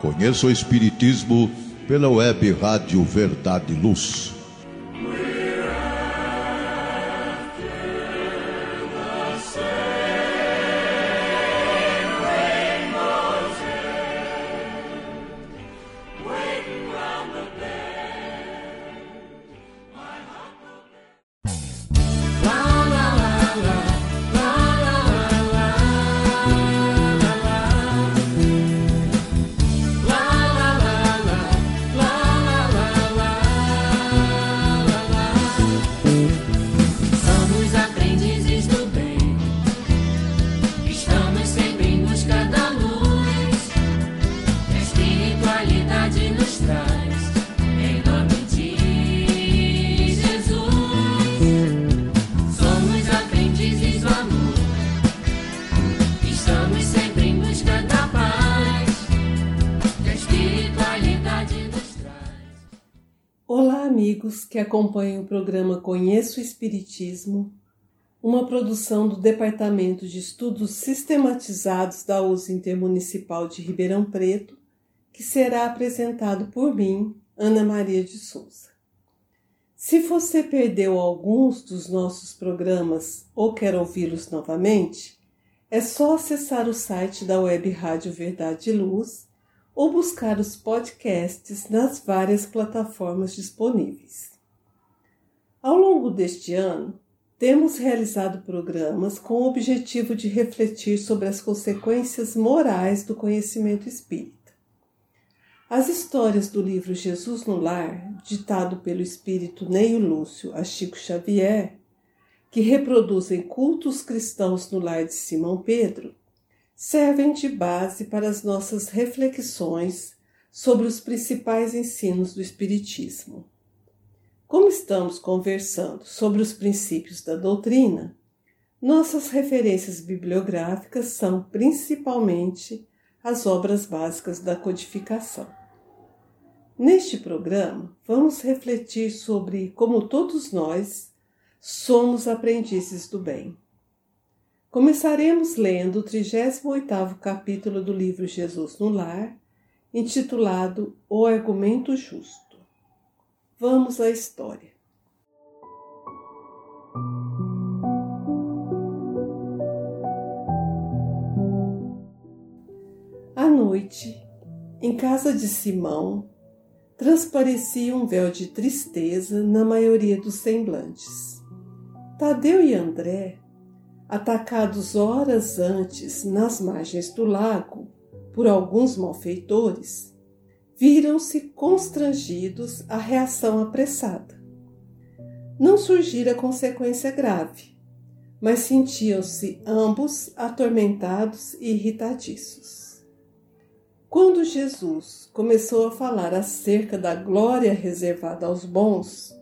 Conheça o Espiritismo pela web Rádio Verdade e Luz. Acompanham o programa Conheço o Espiritismo, uma produção do Departamento de Estudos Sistematizados da USE Intermunicipal de Ribeirão Preto, que será apresentado por mim, Ana Maria de Souza. Se você perdeu alguns dos nossos programas ou quer ouvi-los novamente, é só acessar o site da Web Rádio Verdade e Luz ou buscar os podcasts nas várias plataformas disponíveis. Ao longo deste ano, temos realizado programas com o objetivo de refletir sobre as consequências morais do conhecimento espírita. As histórias do livro Jesus no Lar, ditado pelo espírito Neio Lúcio a Chico Xavier, que reproduzem cultos cristãos no lar de Simão Pedro, servem de base para as nossas reflexões sobre os principais ensinos do Espiritismo. Como estamos conversando sobre os princípios da doutrina, nossas referências bibliográficas são principalmente as obras básicas da codificação. Neste programa, vamos refletir sobre como todos nós somos aprendizes do bem. Começaremos lendo o 38º capítulo do livro Jesus no Lar, intitulado O Argumento Justo. Vamos à história. À noite, em casa de Simão, transparecia um véu de tristeza na maioria dos semblantes. Tadeu e André atacados horas antes nas margens do lago por alguns malfeitores, viram-se constrangidos à reação apressada. Não surgira consequência grave, mas sentiam-se ambos atormentados e irritadiços. Quando Jesus começou a falar acerca da glória reservada aos bons,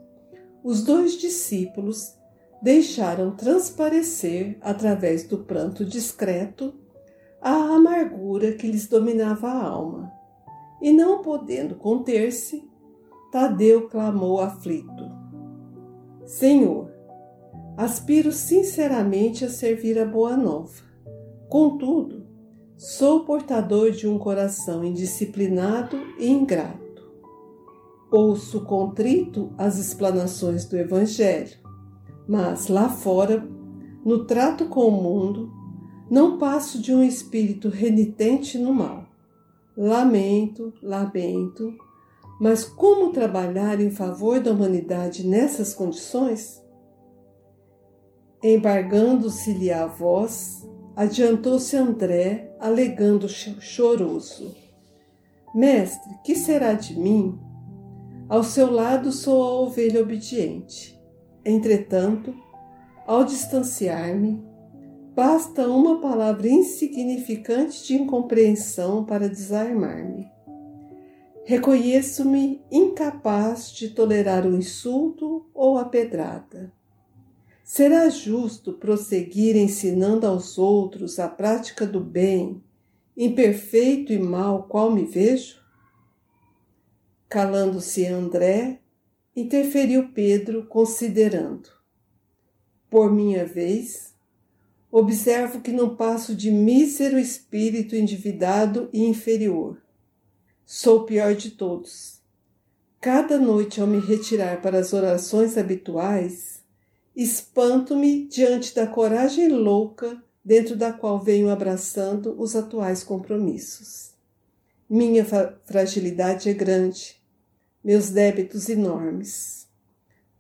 os dois discípulos deixaram transparecer, através do pranto discreto, a amargura que lhes dominava a alma. E não podendo conter-se, Tadeu clamou aflito: Senhor, aspiro sinceramente a servir a boa nova. Contudo, sou portador de um coração indisciplinado e ingrato. Ouço contrito as explanações do Evangelho mas lá fora, no trato com o mundo, não passo de um espírito renitente no mal. Lamento, lamento, mas como trabalhar em favor da humanidade nessas condições? Embargando-se-lhe a voz, adiantou-se André, alegando choroso: Mestre, que será de mim? Ao seu lado sou a ovelha obediente. Entretanto, ao distanciar-me, basta uma palavra insignificante de incompreensão para desarmar-me. Reconheço-me incapaz de tolerar o insulto ou a pedrada. Será justo prosseguir ensinando aos outros a prática do bem, imperfeito e mal qual me vejo? Calando-se André, interferiu Pedro, considerando: Por minha vez, observo que não passo de mísero espírito endividado e inferior. Sou o pior de todos. Cada noite, ao me retirar para as orações habituais, espanto-me diante da coragem louca dentro da qual venho abraçando os atuais compromissos. Minha fragilidade é grande, meus débitos enormes.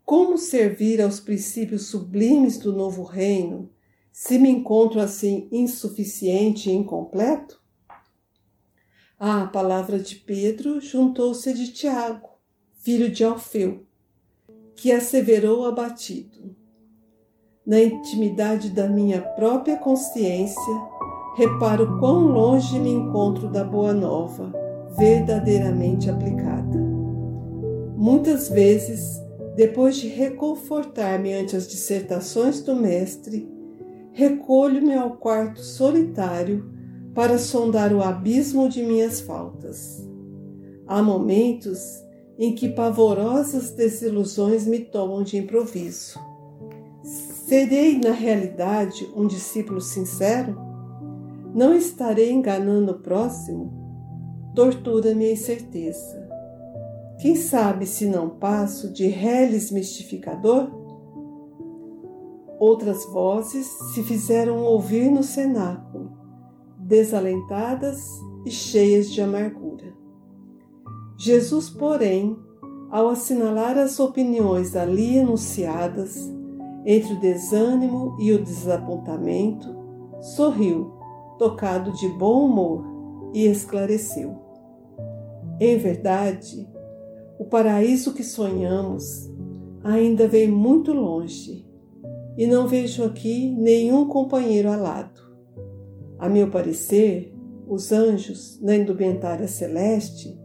Como servir aos princípios sublimes do novo reino se me encontro assim insuficiente e incompleto? A palavra de Pedro juntou-se de Tiago, filho de Alfeu, que asseverou abatido. Na intimidade da minha própria consciência, reparo quão longe me encontro da boa nova, verdadeiramente aplicada. Muitas vezes, depois de reconfortar-me ante as dissertações do Mestre, recolho-me ao quarto solitário para sondar o abismo de minhas faltas. Há momentos em que pavorosas desilusões me tomam de improviso Serei, na realidade, um discípulo sincero? Não estarei enganando o próximo? Tortura-me a incerteza. Quem sabe se não passo de reles mistificador? Outras vozes se fizeram ouvir no cenáculo, desalentadas e cheias de amargura. Jesus, porém, ao assinalar as opiniões ali enunciadas, entre o desânimo e o desapontamento, sorriu, tocado de bom humor, e esclareceu. Em verdade, o paraíso que sonhamos ainda vem muito longe e não vejo aqui nenhum companheiro alado. A meu parecer, os anjos, na indumentária celeste,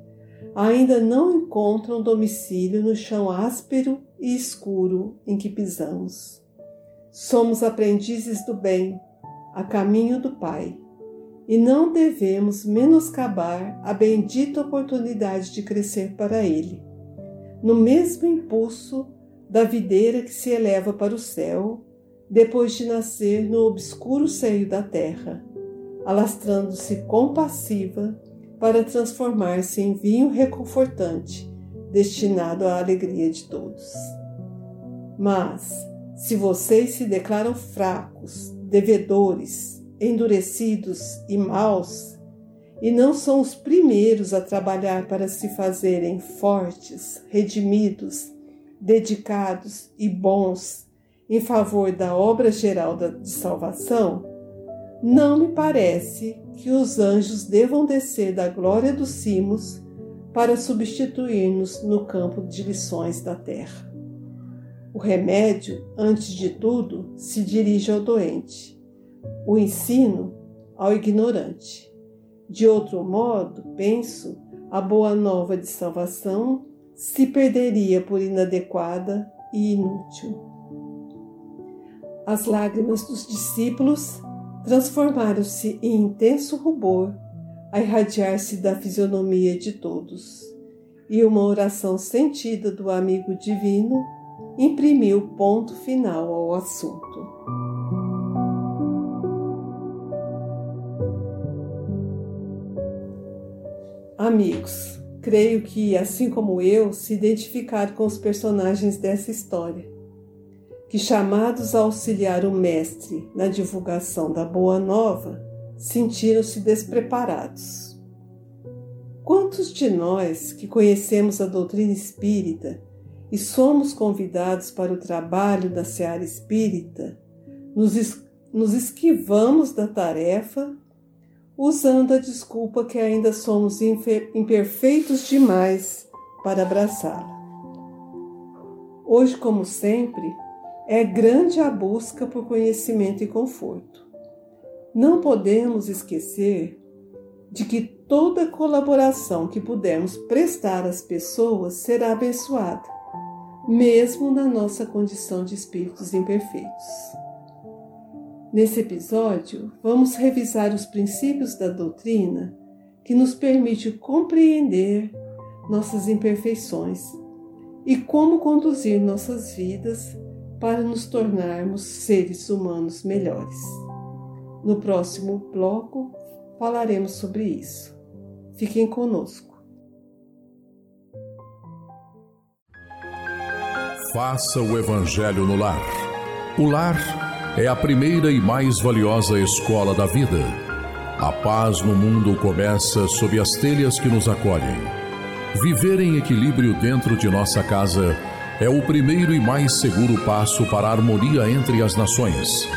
ainda não encontram domicílio no chão áspero e escuro em que pisamos. Somos aprendizes do bem, a caminho do Pai, e não devemos menoscabar a bendita oportunidade de crescer para Ele, no mesmo impulso da videira que se eleva para o céu, depois de nascer no obscuro seio da terra, alastrando-se compassiva para transformar-se em vinho reconfortante destinado à alegria de todos. Mas, se vocês se declaram fracos, devedores, endurecidos e maus, e não são os primeiros a trabalhar para se fazerem fortes, redimidos, dedicados e bons em favor da obra geral de salvação, não me parece que os anjos devam descer da glória dos cimos para substituir-nos no campo de lições da terra. O remédio, antes de tudo, se dirige ao doente, o ensino ao ignorante. De outro modo, penso, a boa nova de salvação se perderia por inadequada e inútil. As lágrimas dos discípulos transformaram-se em intenso rubor a irradiar-se da fisionomia de todos, e uma oração sentida do amigo divino imprimiu ponto final ao assunto. Amigos, creio que, assim como eu, se identificar com os personagens dessa história, que chamados a auxiliar o Mestre na divulgação da Boa Nova, sentiram-se despreparados. Quantos de nós que conhecemos a doutrina espírita e somos convidados para o trabalho da seara espírita, nos, es nos esquivamos da tarefa usando a desculpa que ainda somos imperfeitos demais para abraçá-la. Hoje, como sempre, é grande a busca por conhecimento e conforto. Não podemos esquecer de que toda colaboração que pudermos prestar às pessoas será abençoada, mesmo na nossa condição de espíritos imperfeitos. Nesse episódio, vamos revisar os princípios da doutrina que nos permite compreender nossas imperfeições e como conduzir nossas vidas para nos tornarmos seres humanos melhores. No próximo bloco falaremos sobre isso. Fiquem conosco. Faça o Evangelho no lar. O lar é a primeira e mais valiosa escola da vida. A paz no mundo começa sob as telhas que nos acolhem. Viver em equilíbrio dentro de nossa casa é o primeiro e mais seguro passo para a harmonia entre as nações.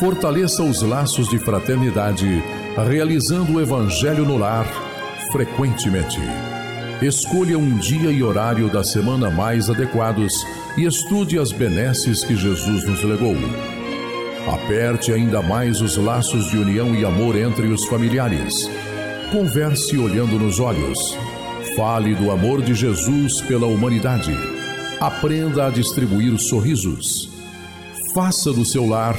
Fortaleça os laços de fraternidade, realizando o Evangelho no lar frequentemente. Escolha um dia e horário da semana mais adequados e estude as benesses que Jesus nos legou. Aperte ainda mais os laços de união e amor entre os familiares. Converse olhando nos olhos. Fale do amor de Jesus pela humanidade. Aprenda a distribuir sorrisos. Faça do seu lar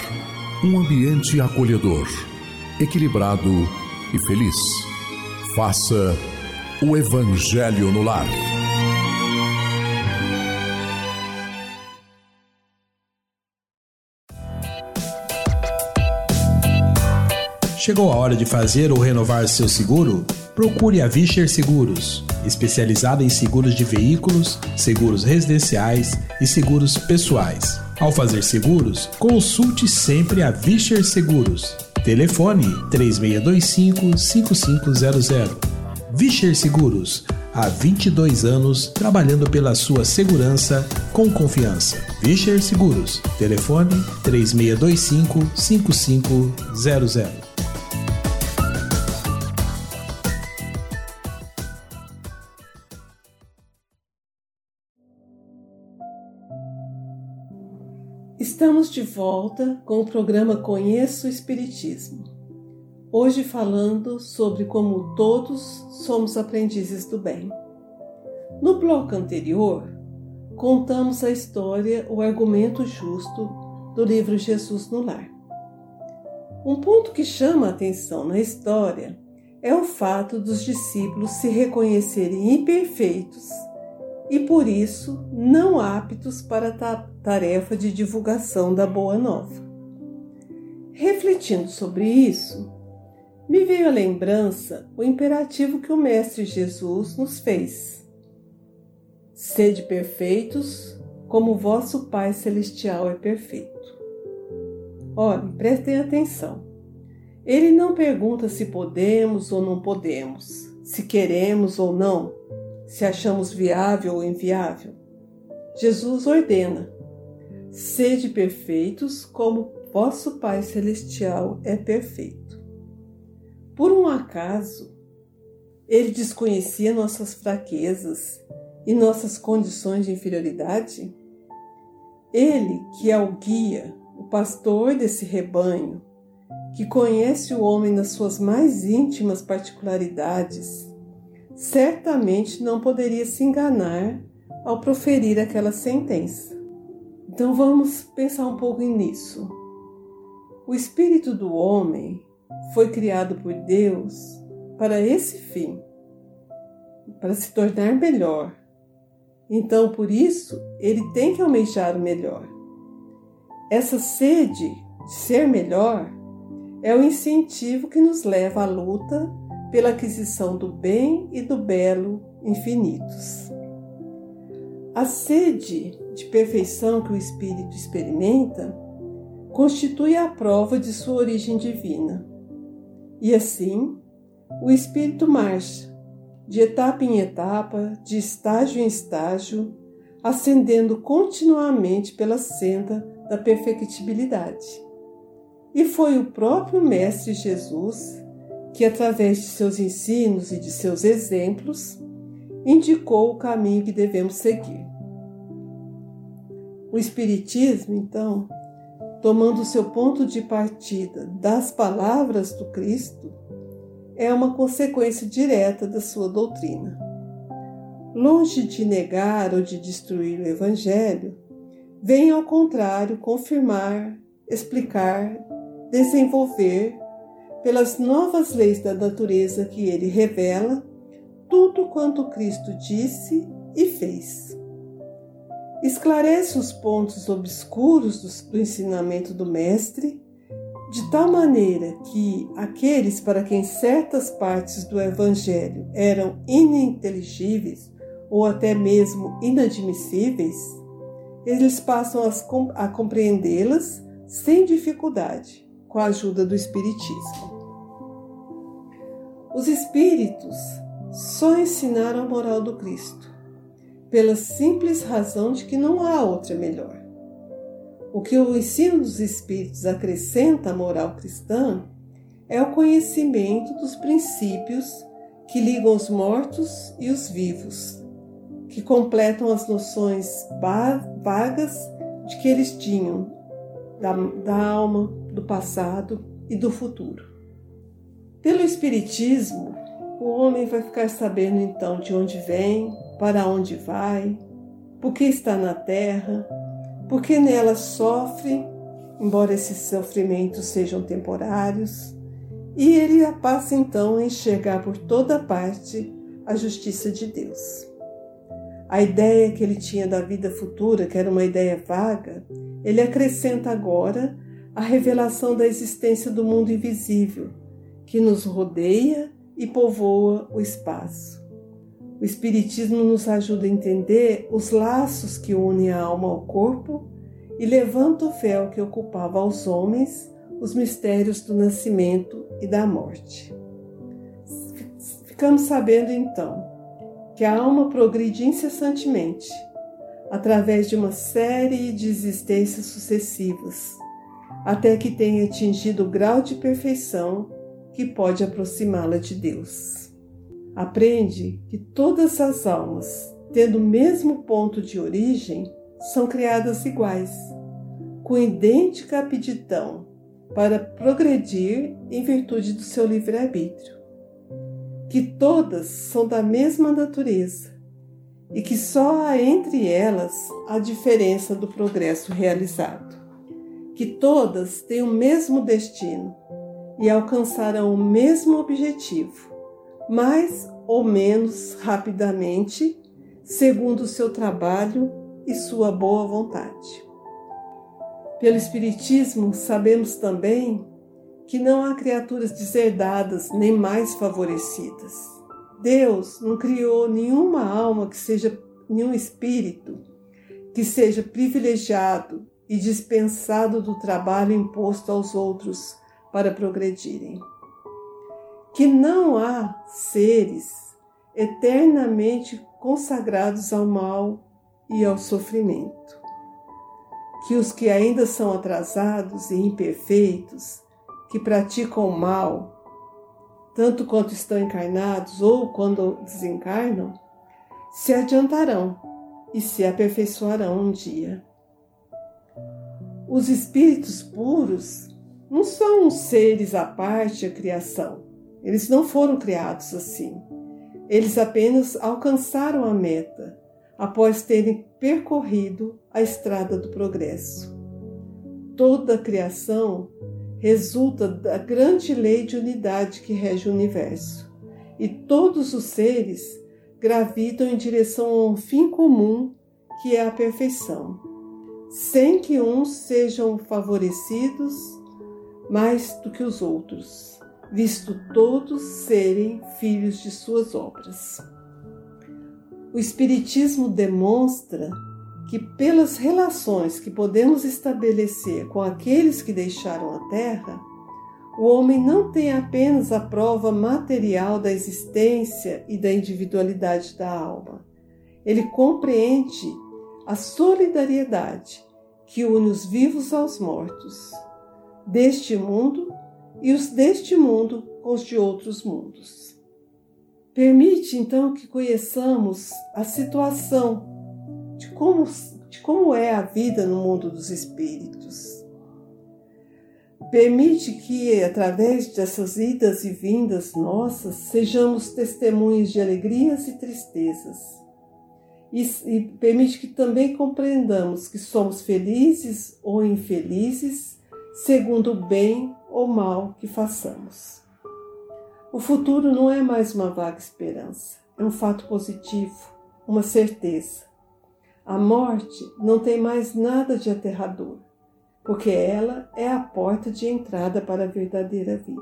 um ambiente acolhedor, equilibrado e feliz. Faça o Evangelho no lar. Chegou a hora de fazer ou renovar seu seguro? Procure a Vischer Seguros, especializada em seguros de veículos, seguros residenciais e seguros pessoais. Ao fazer seguros, consulte sempre a Vischer Seguros. Telefone 3625-5500. Vischer Seguros, há 22 anos trabalhando pela sua segurança com confiança. Vischer Seguros, telefone 3625-5500. Estamos de volta com o programa Conheço o Espiritismo. Hoje falando sobre como todos somos aprendizes do bem. No bloco anterior, contamos a história O Argumento Justo do livro Jesus no Lar. Um ponto que chama a atenção na história é o fato dos discípulos se reconhecerem imperfeitos e por isso não aptos para a tarefa de divulgação da Boa Nova. Refletindo sobre isso, me veio à lembrança o imperativo que o Mestre Jesus nos fez: Sede perfeitos, como vosso Pai Celestial é perfeito. Olhem, prestem atenção. Ele não pergunta se podemos ou não podemos, se queremos ou não, se achamos viável ou inviável. Jesus ordena: sede perfeitos como vosso Pai Celestial é perfeito. Por um acaso, ele desconhecia nossas fraquezas e nossas condições de inferioridade? Ele, que é o guia, o pastor desse rebanho, que conhece o homem nas suas mais íntimas particularidades, certamente não poderia se enganar ao proferir aquela sentença. Então vamos pensar um pouco nisso. O espírito do homem foi criado por Deus para esse fim, para se tornar melhor. Então, por isso, ele tem que almejar o melhor. Essa sede de ser melhor é o incentivo que nos leva à luta pela aquisição do bem e do belo infinitos. A sede de perfeição que o espírito experimenta constitui a prova de sua origem divina. E assim, o espírito marcha, de etapa em etapa, de estágio em estágio, ascendendo continuamente pela senda da perfectibilidade. E foi o próprio Mestre Jesus que, através de seus ensinos e de seus exemplos, indicou o caminho que devemos seguir. O Espiritismo, então, tomando seu ponto de partida das palavras do Cristo, é uma consequência direta da sua doutrina. Longe de negar ou de destruir o Evangelho, vem ao contrário confirmar, explicar, desenvolver pelas novas leis da natureza que ele revela, tudo quanto Cristo disse e fez. Esclarece os pontos obscuros do, ensinamento do Mestre, de tal maneira que aqueles para quem certas partes do Evangelho eram ininteligíveis ou até mesmo inadmissíveis, eles passam a compreendê-las sem dificuldade, com a ajuda do Espiritismo. Os Espíritos só ensinaram a moral do Cristo, pela simples razão de que não há outra melhor. O que o ensino dos Espíritos acrescenta à moral cristã é o conhecimento dos princípios que ligam os mortos e os vivos, que completam as noções vagas de que eles tinham da, da alma, do passado e do futuro. Pelo Espiritismo, o homem vai ficar sabendo então de onde vem, para onde vai, por que está na terra, por que nela sofre, embora esses sofrimentos sejam temporários, e ele passa então a enxergar por toda parte a justiça de Deus. A ideia que ele tinha da vida futura, que era uma ideia vaga, ele acrescenta agora a revelação da existência do mundo invisível, que nos rodeia e povoa o espaço. O Espiritismo nos ajuda a entender os laços que unem a alma ao corpo e levanta o véu que ocupava aos homens os mistérios do nascimento e da morte. Ficamos sabendo então que a alma progride incessantemente, através de uma série de existências sucessivas, até que tenha atingido o grau de perfeição que pode aproximá-la de Deus. Aprende que todas as almas, tendo o mesmo ponto de origem, são criadas iguais, com idêntica aptidão para progredir em virtude do seu livre-arbítrio que todas são da mesma natureza e que só há entre elas a diferença do progresso realizado. Que todas têm o mesmo destino e alcançarão o mesmo objetivo, mais ou menos rapidamente, segundo o seu trabalho e sua boa vontade. Pelo Espiritismo, sabemos também que não há criaturas deserdadas nem mais favorecidas. Deus não criou nenhuma alma que seja, nenhum espírito que seja privilegiado e dispensado do trabalho imposto aos outros para progredirem. Que não há seres eternamente consagrados ao mal e ao sofrimento. Que os que ainda são atrasados e imperfeitos que praticam o mal, tanto quanto estão encarnados ou quando desencarnam, se adiantarão e se aperfeiçoarão um dia. Os espíritos puros não são seres à parte da criação. Eles não foram criados assim. Eles apenas alcançaram a meta após terem percorrido a estrada do progresso. Toda a criação resulta da grande lei de unidade que rege o universo, e todos os seres gravitam em direção a um fim comum que é a perfeição, sem que uns sejam favorecidos mais do que os outros, visto todos serem filhos de suas obras. O Espiritismo demonstra que, pelas relações que podemos estabelecer com aqueles que deixaram a Terra, o homem não tem apenas a prova material da existência e da individualidade da alma. Ele compreende a solidariedade que une os vivos aos mortos, deste mundo e os deste mundo com os de outros mundos. Permite então que conheçamos a situação de como, de como é a vida no mundo dos espíritos. Permite que, através dessas idas e vindas nossas, sejamos testemunhos de alegrias e tristezas. E, e permite que também compreendamos que somos felizes ou infelizes, segundo o bem ou mal que façamos. O futuro não é mais uma vaga esperança, é um fato positivo, uma certeza. A morte não tem mais nada de aterrador. porque ela é a porta de entrada para a verdadeira vida.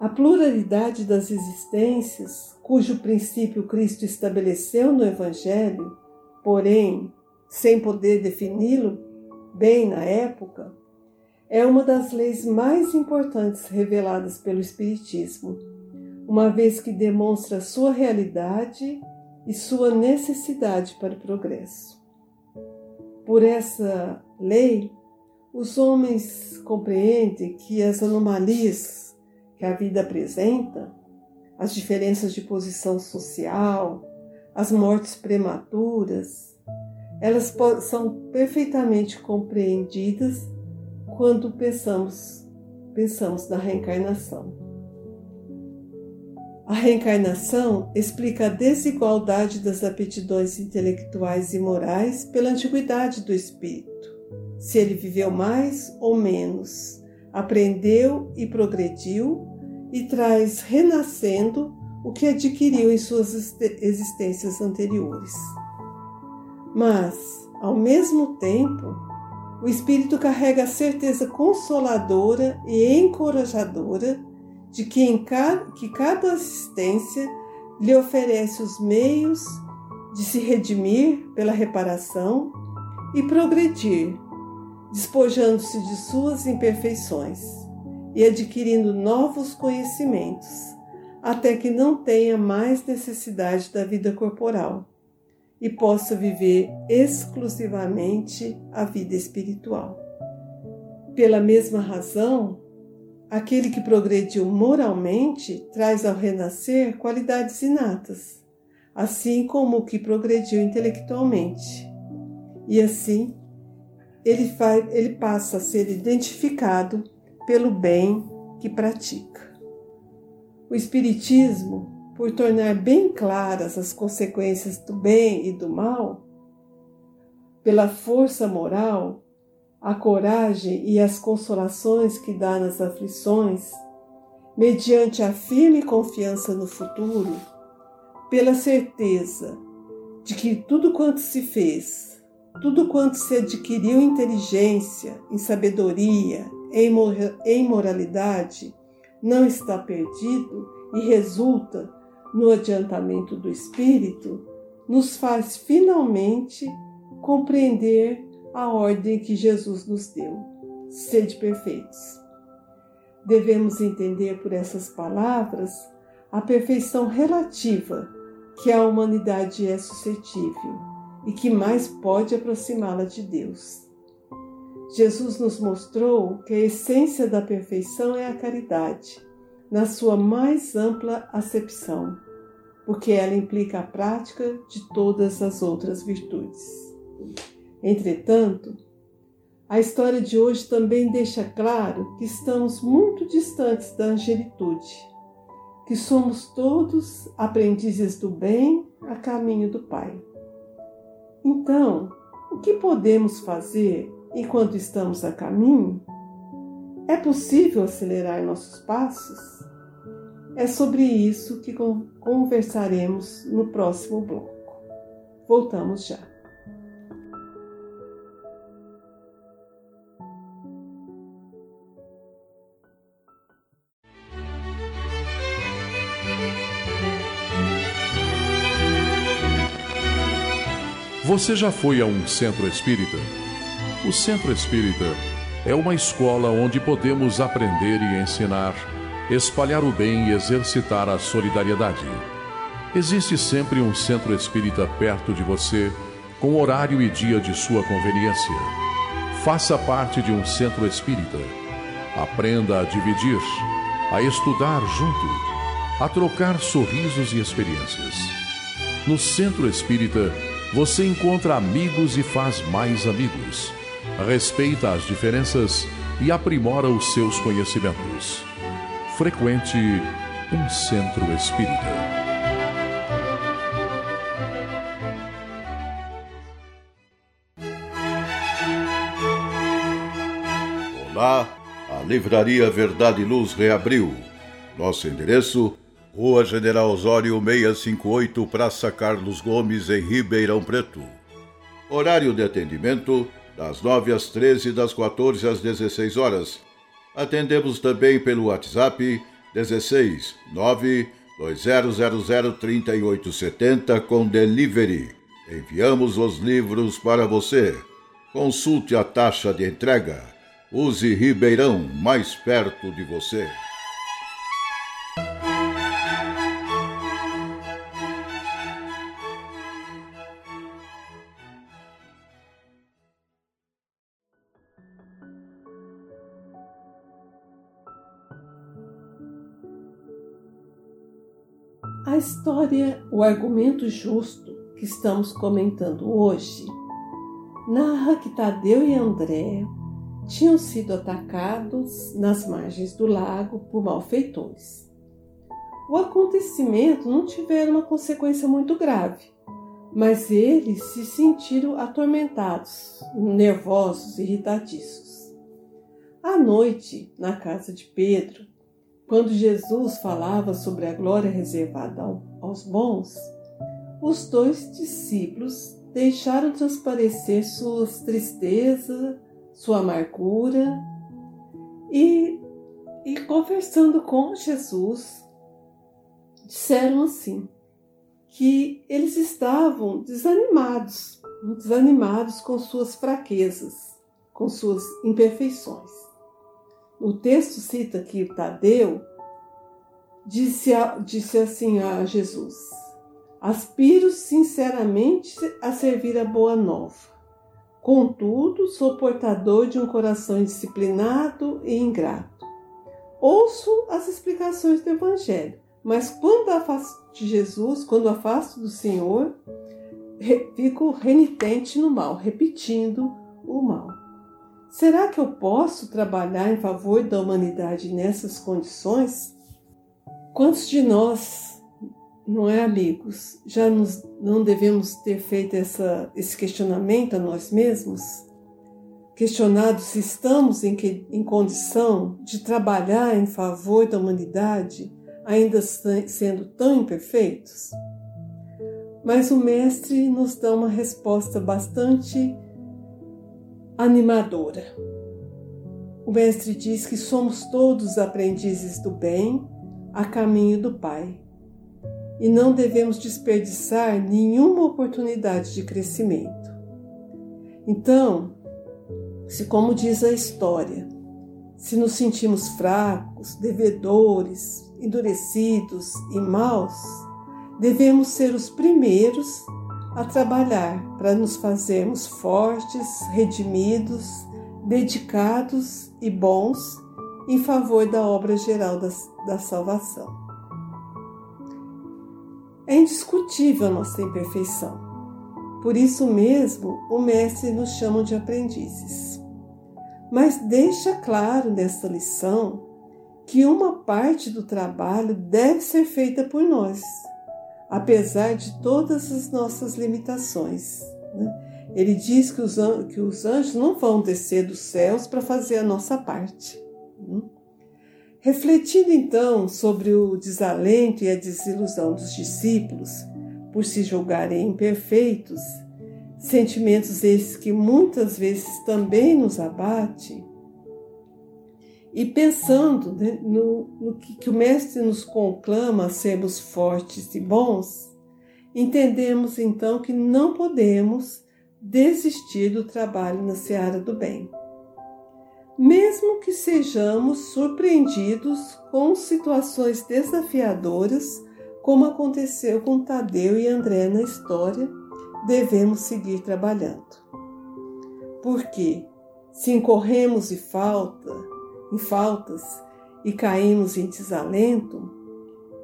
A pluralidade das existências, cujo princípio Cristo estabeleceu no Evangelho, porém sem poder defini-lo bem na época, é uma das leis mais importantes reveladas pelo Espiritismo, uma vez que demonstra sua realidade e sua necessidade para o progresso. Por essa lei, os homens compreendem que as anomalias que a vida apresenta, as diferenças de posição social, as mortes prematuras, elas são perfeitamente compreendidas quando pensamos, pensamos na reencarnação. A reencarnação explica a desigualdade das aptidões intelectuais e morais pela antiguidade do espírito. Se ele viveu mais ou menos, aprendeu e progrediu e traz renascendo o que adquiriu em suas existências anteriores. Mas, ao mesmo tempo, o Espírito carrega a certeza consoladora e encorajadora de que, em cada, que cada assistência lhe oferece os meios de se redimir pela reparação e progredir, despojando-se de suas imperfeições e adquirindo novos conhecimentos, até que não tenha mais necessidade da vida corporal e possa viver exclusivamente a vida espiritual. Pela mesma razão, aquele que progrediu moralmente traz ao renascer qualidades inatas, assim como o que progrediu intelectualmente. E assim, ele, faz, ele passa a ser identificado pelo bem que pratica. O Espiritismo por tornar bem claras as consequências do bem e do mal, pela força moral, a coragem e as consolações que dá nas aflições, mediante a firme confiança no futuro, pela certeza de que tudo quanto se fez, tudo quanto se adquiriu em inteligência, em sabedoria, em moralidade, não está perdido e resulta no adiantamento do espírito, nos faz finalmente compreender a ordem que Jesus nos deu: sede perfeitos. Devemos entender por essas palavras a perfeição relativa que a humanidade é suscetível e que mais pode aproximá-la de Deus. Jesus nos mostrou que a essência da perfeição é a caridade, na sua mais ampla acepção porque ela implica a prática de todas as outras virtudes. Entretanto, a história de hoje também deixa claro que estamos muito distantes da angelitude, que somos todos aprendizes do bem a caminho do Pai. Então, o que podemos fazer enquanto estamos a caminho? É possível acelerar nossos passos? É sobre isso que conversaremos no próximo bloco. Voltamos já. Você já foi a um centro espírita? O centro espírita é uma escola onde podemos aprender e ensinar espalhar o bem e exercitar a solidariedade. Existe sempre um centro espírita perto de você, com horário e dia de sua conveniência. Faça parte de um centro espírita. Aprenda a dividir, a estudar junto, a trocar sorrisos e experiências. No centro espírita, você encontra amigos e faz mais amigos. Respeita as diferenças e aprimora os seus conhecimentos frequente um centro espírita. Olá, a Livraria Verdade e Luz reabriu. Nosso endereço: Rua General Osório 658, Praça Carlos Gomes, em Ribeirão Preto. Horário de atendimento: das 9 às 13 e das 14 às 16 horas. Atendemos também pelo WhatsApp 16 9 2000 3870 com delivery. Enviamos os livros para você. Consulte a taxa de entrega. Use Ribeirão mais perto de você. História, o argumento justo que estamos comentando hoje, narra que Tadeu e André tinham sido atacados nas margens do lago por malfeitores. O acontecimento não tiveram uma consequência muito grave, mas eles se sentiram atormentados, nervosos, irritadiços. À noite, na casa de Pedro, quando Jesus falava sobre a glória reservada aos bons, os dois discípulos deixaram transparecer suas tristezas, sua amargura e, e conversando com Jesus, disseram assim que eles estavam desanimados, desanimados com suas fraquezas, com suas imperfeições. O texto cita que Tadeu disse, disse assim a Jesus: Aspiro sinceramente a servir a boa nova. Contudo, sou portador de um coração indisciplinado e ingrato. Ouço as explicações do Evangelho, mas quando afasto de Jesus, quando afasto do Senhor, fico renitente no mal, repetindo o mal. Será que eu posso trabalhar em favor da humanidade nessas condições? Quantos de nós, não é, amigos, já nos, não devemos ter feito essa, esse questionamento a nós mesmos? Questionado se estamos em, que, em condição de trabalhar em favor da humanidade, ainda sendo tão imperfeitos? Mas o Mestre nos dá uma resposta bastante animadora. O Mestre diz que somos todos aprendizes do bem a caminho do Pai e não devemos desperdiçar nenhuma oportunidade de crescimento. Então, se, como diz a história, se nos sentimos fracos, devedores, endurecidos e maus, devemos ser os primeiros a trabalhar para nos fazermos fortes, redimidos, dedicados e bons em favor da obra geral da, da salvação. É indiscutível nossa imperfeição. Por isso mesmo, o Mestre nos chama de aprendizes. Mas deixa claro nesta lição que uma parte do trabalho deve ser feita por nós, apesar de todas as nossas limitações. Né? Ele diz que os, que os anjos não vão descer dos céus para fazer a nossa parte. Né? Refletindo então sobre o desalento e a desilusão dos discípulos por se julgarem imperfeitos, sentimentos esses que muitas vezes também nos abatem, e pensando né, no, no que, que o Mestre nos conclama a sermos fortes e bons, entendemos então que não podemos desistir do trabalho na seara do bem. Mesmo que sejamos surpreendidos com situações desafiadoras, como aconteceu com Tadeu e André na história, devemos seguir trabalhando. Porque, se incorremos em falta, em faltas e caímos em desalento,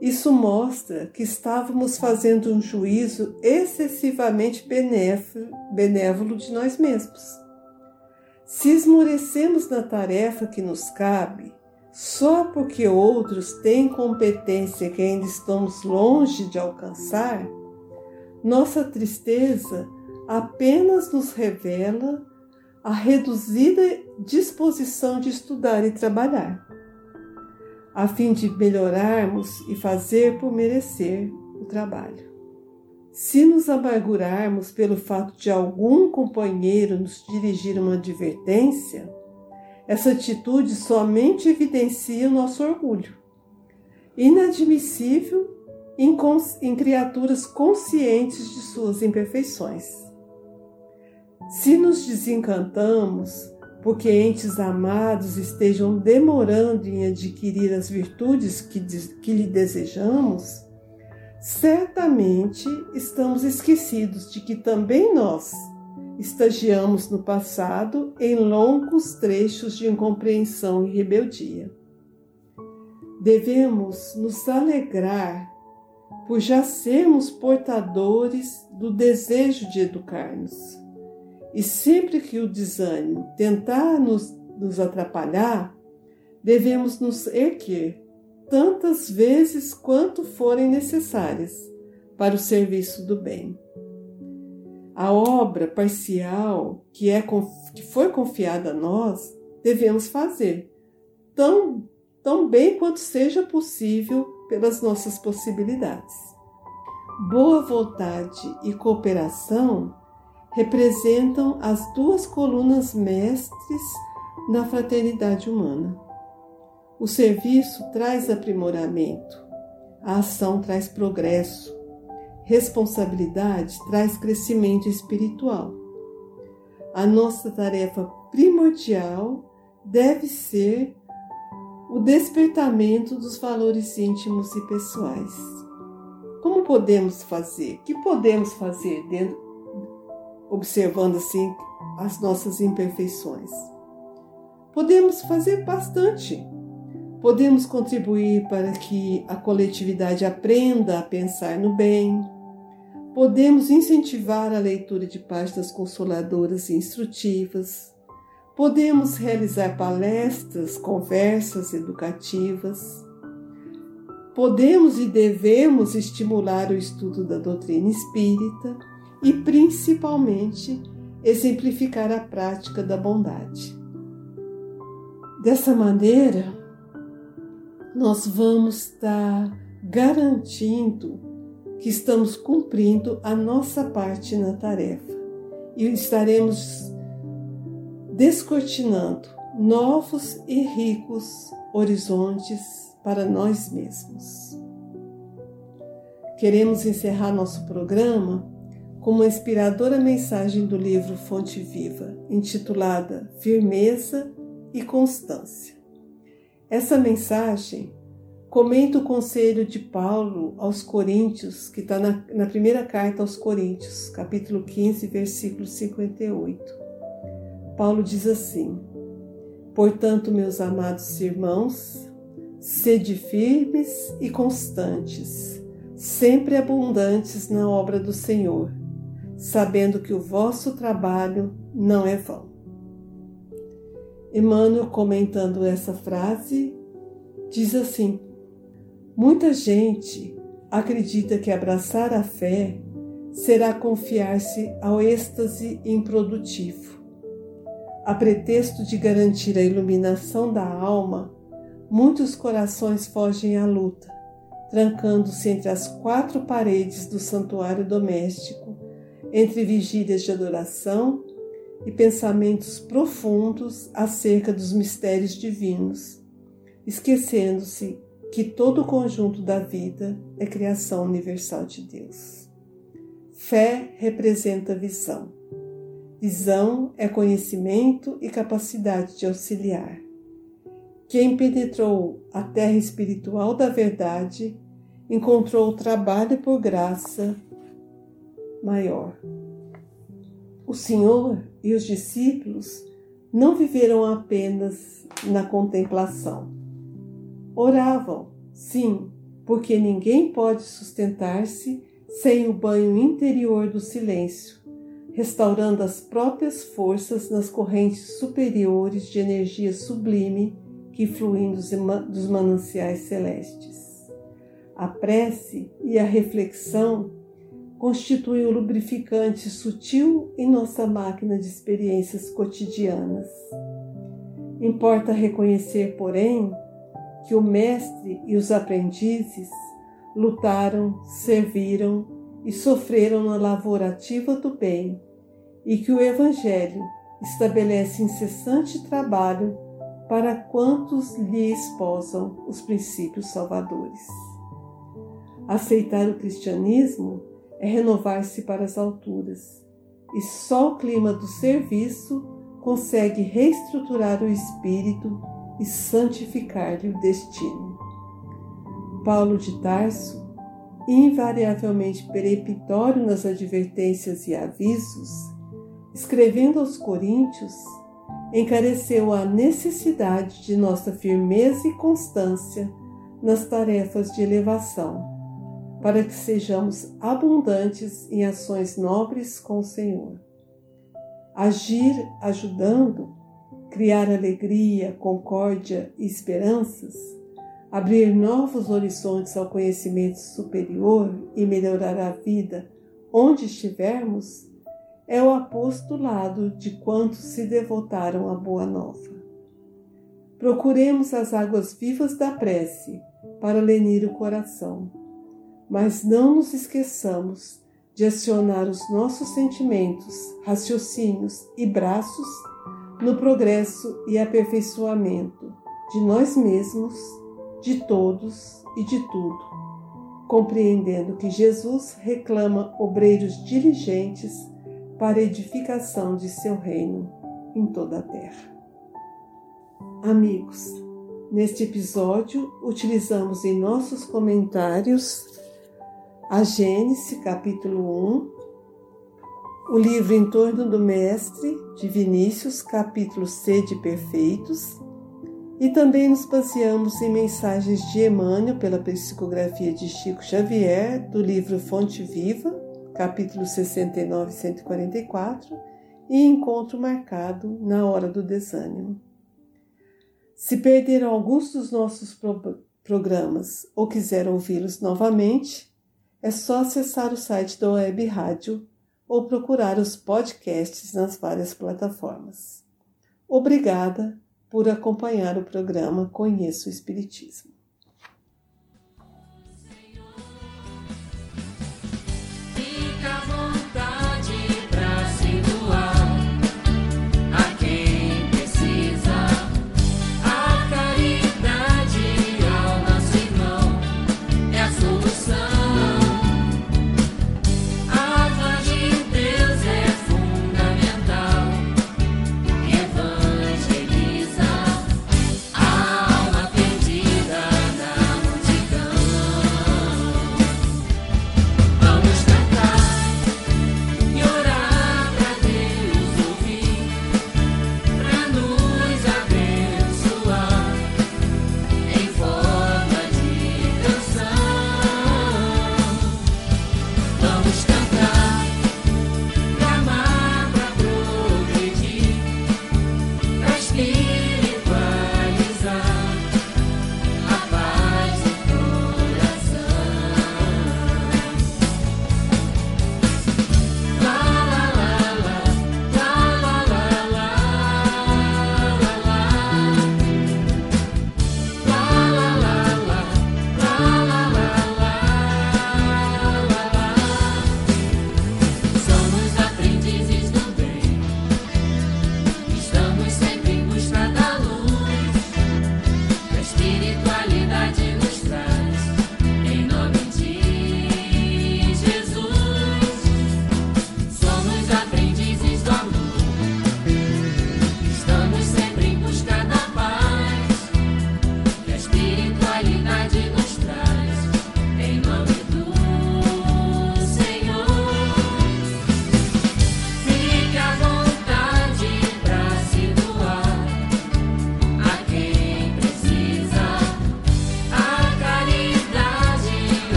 isso mostra que estávamos fazendo um juízo excessivamente benévolo de nós mesmos. Se esmorecemos na tarefa que nos cabe, só porque outros têm competência que ainda estamos longe de alcançar, nossa tristeza apenas nos revela a reduzida disposição de estudar e trabalhar, a fim de melhorarmos e fazer por merecer o trabalho. Se nos amargurarmos pelo fato de algum companheiro nos dirigir uma advertência, essa atitude somente evidencia o nosso orgulho. Inadmissível em, criaturas conscientes de suas imperfeições. Se nos desencantamos porque entes amados estejam demorando em adquirir as virtudes que, que lhe desejamos, certamente estamos esquecidos de que também nós estagiamos no passado em longos trechos de incompreensão e rebeldia. Devemos nos alegrar por já sermos portadores do desejo de educar-nos. E sempre que o desânimo tentar nos, nos atrapalhar, devemos nos erguer tantas vezes quanto forem necessárias para o serviço do bem. A obra parcial que, é, que foi confiada a nós, devemos fazer, tão, tão bem quanto seja possível pelas nossas possibilidades. Boa vontade e cooperação representam as duas colunas mestres na fraternidade humana. O serviço traz aprimoramento, a ação traz progresso, responsabilidade traz crescimento espiritual. A nossa tarefa primordial deve ser o despertamento dos valores íntimos e pessoais. Como podemos fazer? O que podemos fazer dentro, observando assim as nossas imperfeições? Podemos fazer bastante Podemos contribuir para que a coletividade aprenda a pensar no bem. Podemos incentivar a leitura de páginas consoladoras e instrutivas. Podemos realizar palestras, conversas educativas. Podemos e devemos estimular o estudo da doutrina espírita e, principalmente, exemplificar a prática da bondade. Dessa maneira, nós vamos estar garantindo que estamos cumprindo a nossa parte na tarefa e estaremos descortinando novos e ricos horizontes para nós mesmos. Queremos encerrar nosso programa com uma inspiradora mensagem do livro Fonte Viva, intitulada Firmeza e Constância. Essa mensagem comenta o conselho de Paulo aos Coríntios, que está na, na, primeira carta aos Coríntios, capítulo 15, versículo 58. Paulo diz assim: Portanto, meus amados irmãos, sede firmes e constantes, sempre abundantes na obra do Senhor, sabendo que o vosso trabalho não é vão. Emmanuel, comentando essa frase, diz assim: Muita gente acredita que abraçar a fé será confiar-se ao êxtase improdutivo. A pretexto de garantir a iluminação da alma, muitos corações fogem à luta, trancando-se entre as quatro paredes do santuário doméstico, entre vigílias de adoração e pensamentos profundos acerca dos mistérios divinos, esquecendo-se que todo o conjunto da vida é criação universal de Deus. Fé representa visão. Visão é conhecimento e capacidade de auxiliar. Quem penetrou a terra espiritual da verdade encontrou o trabalho por graça maior. O Senhor e os discípulos não viveram apenas na contemplação. Oravam, sim, porque ninguém pode sustentar-se sem o banho interior do silêncio, restaurando as próprias forças nas correntes superiores de energia sublime que fluem dos mananciais celestes. A prece e a reflexão constitui o lubrificante sutil em nossa máquina de experiências cotidianas. Importa reconhecer, porém, que o Mestre e os aprendizes lutaram, serviram e sofreram na lavoura do bem, e que o Evangelho estabelece incessante trabalho para quantos lhe esposam os princípios salvadores. Aceitar o cristianismo é renovar-se para as alturas, e só o clima do serviço consegue reestruturar o espírito e santificar-lhe o destino. Paulo de Tarso, invariavelmente peremptório nas advertências e avisos, escrevendo aos Coríntios, encareceu a necessidade de nossa firmeza e constância nas tarefas de elevação, para que sejamos abundantes em ações nobres com o Senhor. Agir ajudando, criar alegria, concórdia e esperanças, abrir novos horizontes ao conhecimento superior e melhorar a vida onde estivermos, é o apostolado de quantos se devotaram à Boa Nova. Procuremos as águas vivas da prece para lenir o coração, mas não nos esqueçamos de acionar os nossos sentimentos, raciocínios e braços no progresso e aperfeiçoamento de nós mesmos, de todos e de tudo, compreendendo que Jesus reclama obreiros diligentes para a edificação de seu reino em toda a terra. Amigos, neste episódio utilizamos em nossos comentários a Gênesis capítulo 1, o livro Em torno do Mestre de Vinícius, capítulo C de Perfeitos, e também nos baseamos em mensagens de Emmanuel pela psicografia de Chico Xavier, do livro Fonte Viva, capítulo 69 e 144, e Encontro Marcado na Hora do Desânimo. Se perderam alguns dos nossos pro programas ou quiser ouvi-los novamente, é só acessar o site da Web Rádio ou procurar os podcasts nas várias plataformas. Obrigada por acompanhar o programa Conheço o Espiritismo.